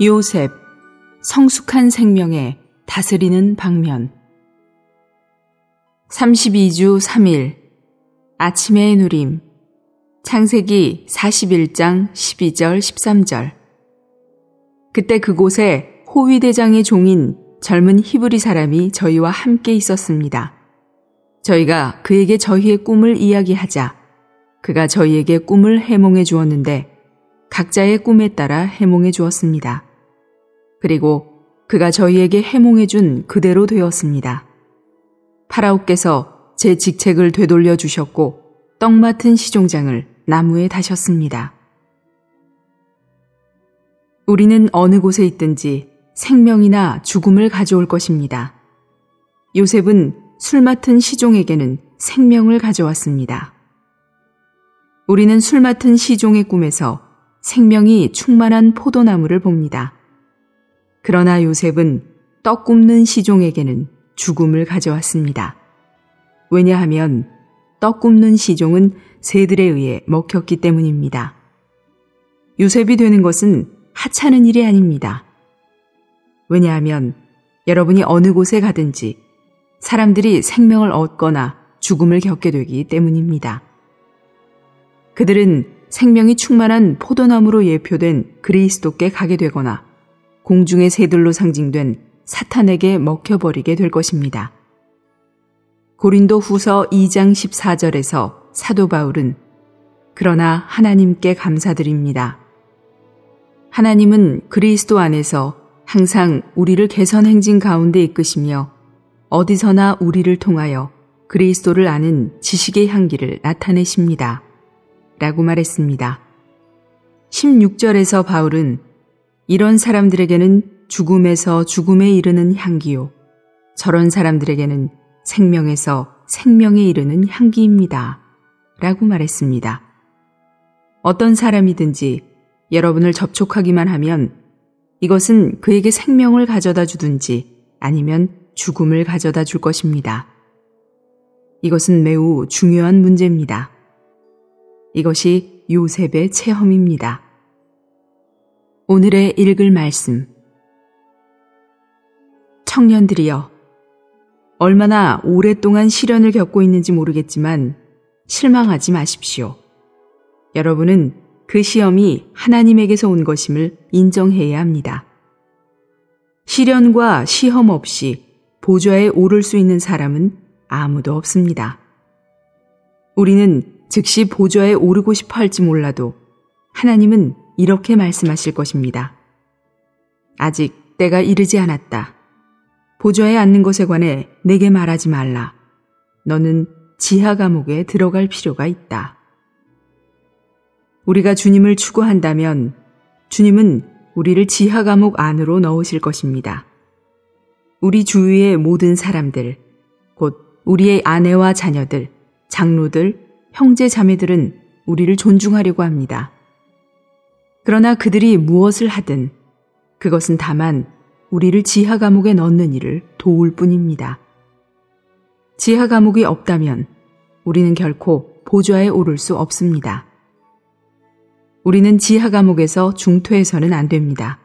요셉, 성숙한 생명에 다스리는 방면. 32주 3일, 아침의 누림. 창세기 41장 12절 13절. 그때 그곳에 호위대장의 종인 젊은 히브리 사람이 저희와 함께 있었습니다. 저희가 그에게 저희의 꿈을 이야기하자 그가 저희에게 꿈을 해몽해 주었는데 각자의 꿈에 따라 해몽해 주었습니다. 그리고 그가 저희에게 해몽해 준 그대로 되었습니다. 파라오께서 제 직책을 되돌려 주셨고 떡 맡은 시종장을 나무에 다셨습니다. 우리는 어느 곳에 있든지 생명이나 죽음을 가져올 것입니다. 요셉은 술 맡은 시종에게는 생명을 가져왔습니다. 우리는 술 맡은 시종의 꿈에서 생명이 충만한 포도나무를 봅니다. 그러나 요셉은 떡 굽는 시종에게는 죽음을 가져왔습니다. 왜냐하면 떡 굽는 시종은 새들에 의해 먹혔기 때문입니다. 요셉이 되는 것은 하찮은 일이 아닙니다. 왜냐하면 여러분이 어느 곳에 가든지 사람들이 생명을 얻거나 죽음을 겪게 되기 때문입니다. 그들은 생명이 충만한 포도나무로 예표된 그리스도께 가게 되거나 공중의 새들로 상징된 사탄에게 먹혀버리게 될 것입니다. 고린도 후서 2장 14절에서 사도 바울은 그러나 하나님께 감사드립니다. 하나님은 그리스도 안에서 항상 우리를 개선 행진 가운데 이끄시며 어디서나 우리를 통하여 그리스도를 아는 지식의 향기를 나타내십니다. 라고 말했습니다. 16절에서 바울은 이런 사람들에게는 죽음에서 죽음에 이르는 향기요. 저런 사람들에게는 생명에서 생명에 이르는 향기입니다. 라고 말했습니다. 어떤 사람이든지 여러분을 접촉하기만 하면 이것은 그에게 생명을 가져다 주든지 아니면 죽음을 가져다 줄 것입니다. 이것은 매우 중요한 문제입니다. 이것이 요셉의 체험입니다. 오늘의 읽을 말씀. 청년들이여, 얼마나 오랫동안 시련을 겪고 있는지 모르겠지만 실망하지 마십시오. 여러분은 그 시험이 하나님에게서 온 것임을 인정해야 합니다. 시련과 시험 없이 보좌에 오를 수 있는 사람은 아무도 없습니다. 우리는 즉시 보좌에 오르고 싶어 할지 몰라도 하나님은 이렇게 말씀하실 것입니다. 아직 때가 이르지 않았다. 보좌에 앉는 것에 관해 내게 말하지 말라. 너는 지하 감옥에 들어갈 필요가 있다. 우리가 주님을 추구한다면 주님은 우리를 지하 감옥 안으로 넣으실 것입니다. 우리 주위의 모든 사람들, 곧 우리의 아내와 자녀들, 장로들, 형제 자매들은 우리를 존중하려고 합니다. 그러나 그들이 무엇을 하든 그것은 다만 우리를 지하 감옥에 넣는 일을 도울 뿐입니다. 지하 감옥이 없다면 우리는 결코 보좌에 오를 수 없습니다. 우리는 지하 감옥에서 중퇴해서는 안 됩니다.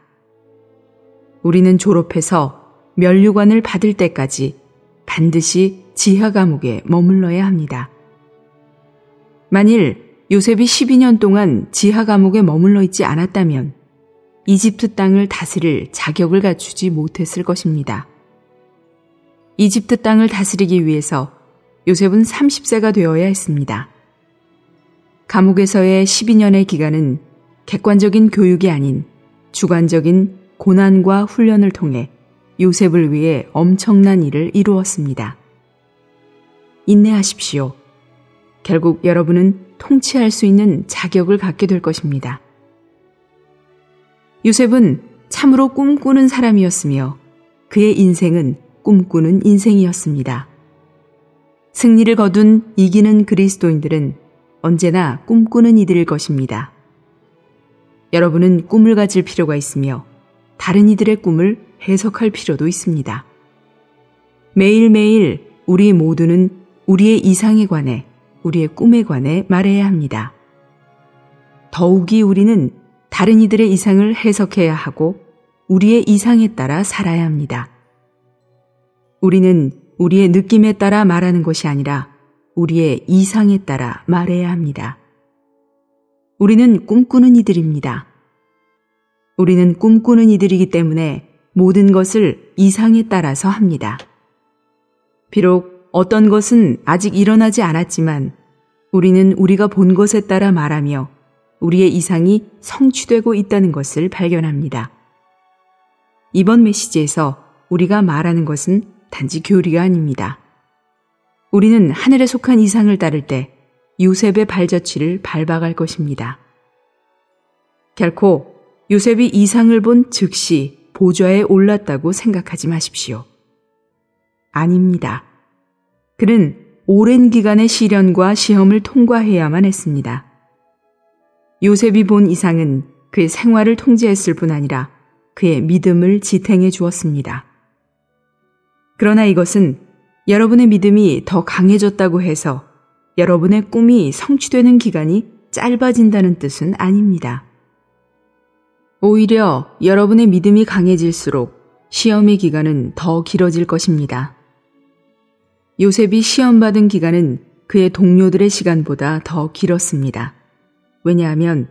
우리는 졸업해서 면류관을 받을 때까지 반드시 지하 감옥에 머물러야 합니다. 만일 요셉이 12년 동안 지하 감옥에 머물러 있지 않았다면 이집트 땅을 다스릴 자격을 갖추지 못했을 것입니다. 이집트 땅을 다스리기 위해서 요셉은 30세가 되어야 했습니다. 감옥에서의 12년의 기간은 객관적인 교육이 아닌 주관적인 고난과 훈련을 통해 요셉을 위해 엄청난 일을 이루었습니다. 인내하십시오. 결국 여러분은 통치할 수 있는 자격을 갖게 될 것입니다. 요셉은 참으로 꿈꾸는 사람이었으며 그의 인생은 꿈꾸는 인생이었습니다. 승리를 거둔 이기는 그리스도인들은 언제나 꿈꾸는 이들일 것입니다. 여러분은 꿈을 가질 필요가 있으며 다른 이들의 꿈을 해석할 필요도 있습니다. 매일매일 우리 모두는 우리의 이상에 관해 우리의 꿈에 관해 말해야 합니다. 더욱이 우리는 다른 이들의 이상을 해석해야 하고 우리의 이상에 따라 살아야 합니다. 우리는 우리의 느낌에 따라 말하는 것이 아니라 우리의 이상에 따라 말해야 합니다. 우리는 꿈꾸는 이들입니다. 우리는 꿈꾸는 이들이기 때문에 모든 것을 이상에 따라서 합니다. 비록 어떤 것은 아직 일어나지 않았지만 우리는 우리가 본 것에 따라 말하며 우리의 이상이 성취되고 있다는 것을 발견합니다. 이번 메시지에서 우리가 말하는 것은 단지 교리가 아닙니다. 우리는 하늘에 속한 이상을 따를 때 요셉의 발자취를 밟아갈 것입니다. 결코 요셉이 이상을 본 즉시 보좌에 올랐다고 생각하지 마십시오. 아닙니다. 그는 오랜 기간의 시련과 시험을 통과해야만 했습니다. 요셉이 본 이상은 그의 생활을 통제했을 뿐 아니라 그의 믿음을 지탱해 주었습니다. 그러나 이것은 여러분의 믿음이 더 강해졌다고 해서 여러분의 꿈이 성취되는 기간이 짧아진다는 뜻은 아닙니다. 오히려 여러분의 믿음이 강해질수록 시험의 기간은 더 길어질 것입니다. 요셉이 시험받은 기간은 그의 동료들의 시간보다 더 길었습니다. 왜냐하면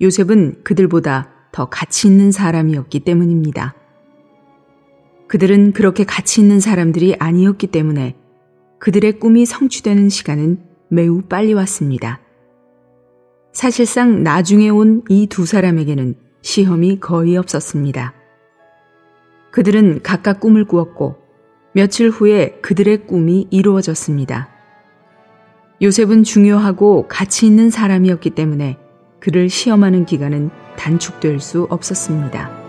요셉은 그들보다 더 가치 있는 사람이었기 때문입니다. 그들은 그렇게 가치 있는 사람들이 아니었기 때문에 그들의 꿈이 성취되는 시간은 매우 빨리 왔습니다. 사실상 나중에 온 이 두 사람에게는 시험이 거의 없었습니다. 그들은 각각 꿈을 꾸었고 며칠 후에 그들의 꿈이 이루어졌습니다. 요셉은 중요하고 가치 있는 사람이었기 때문에 그를 시험하는 기간은 단축될 수 없었습니다.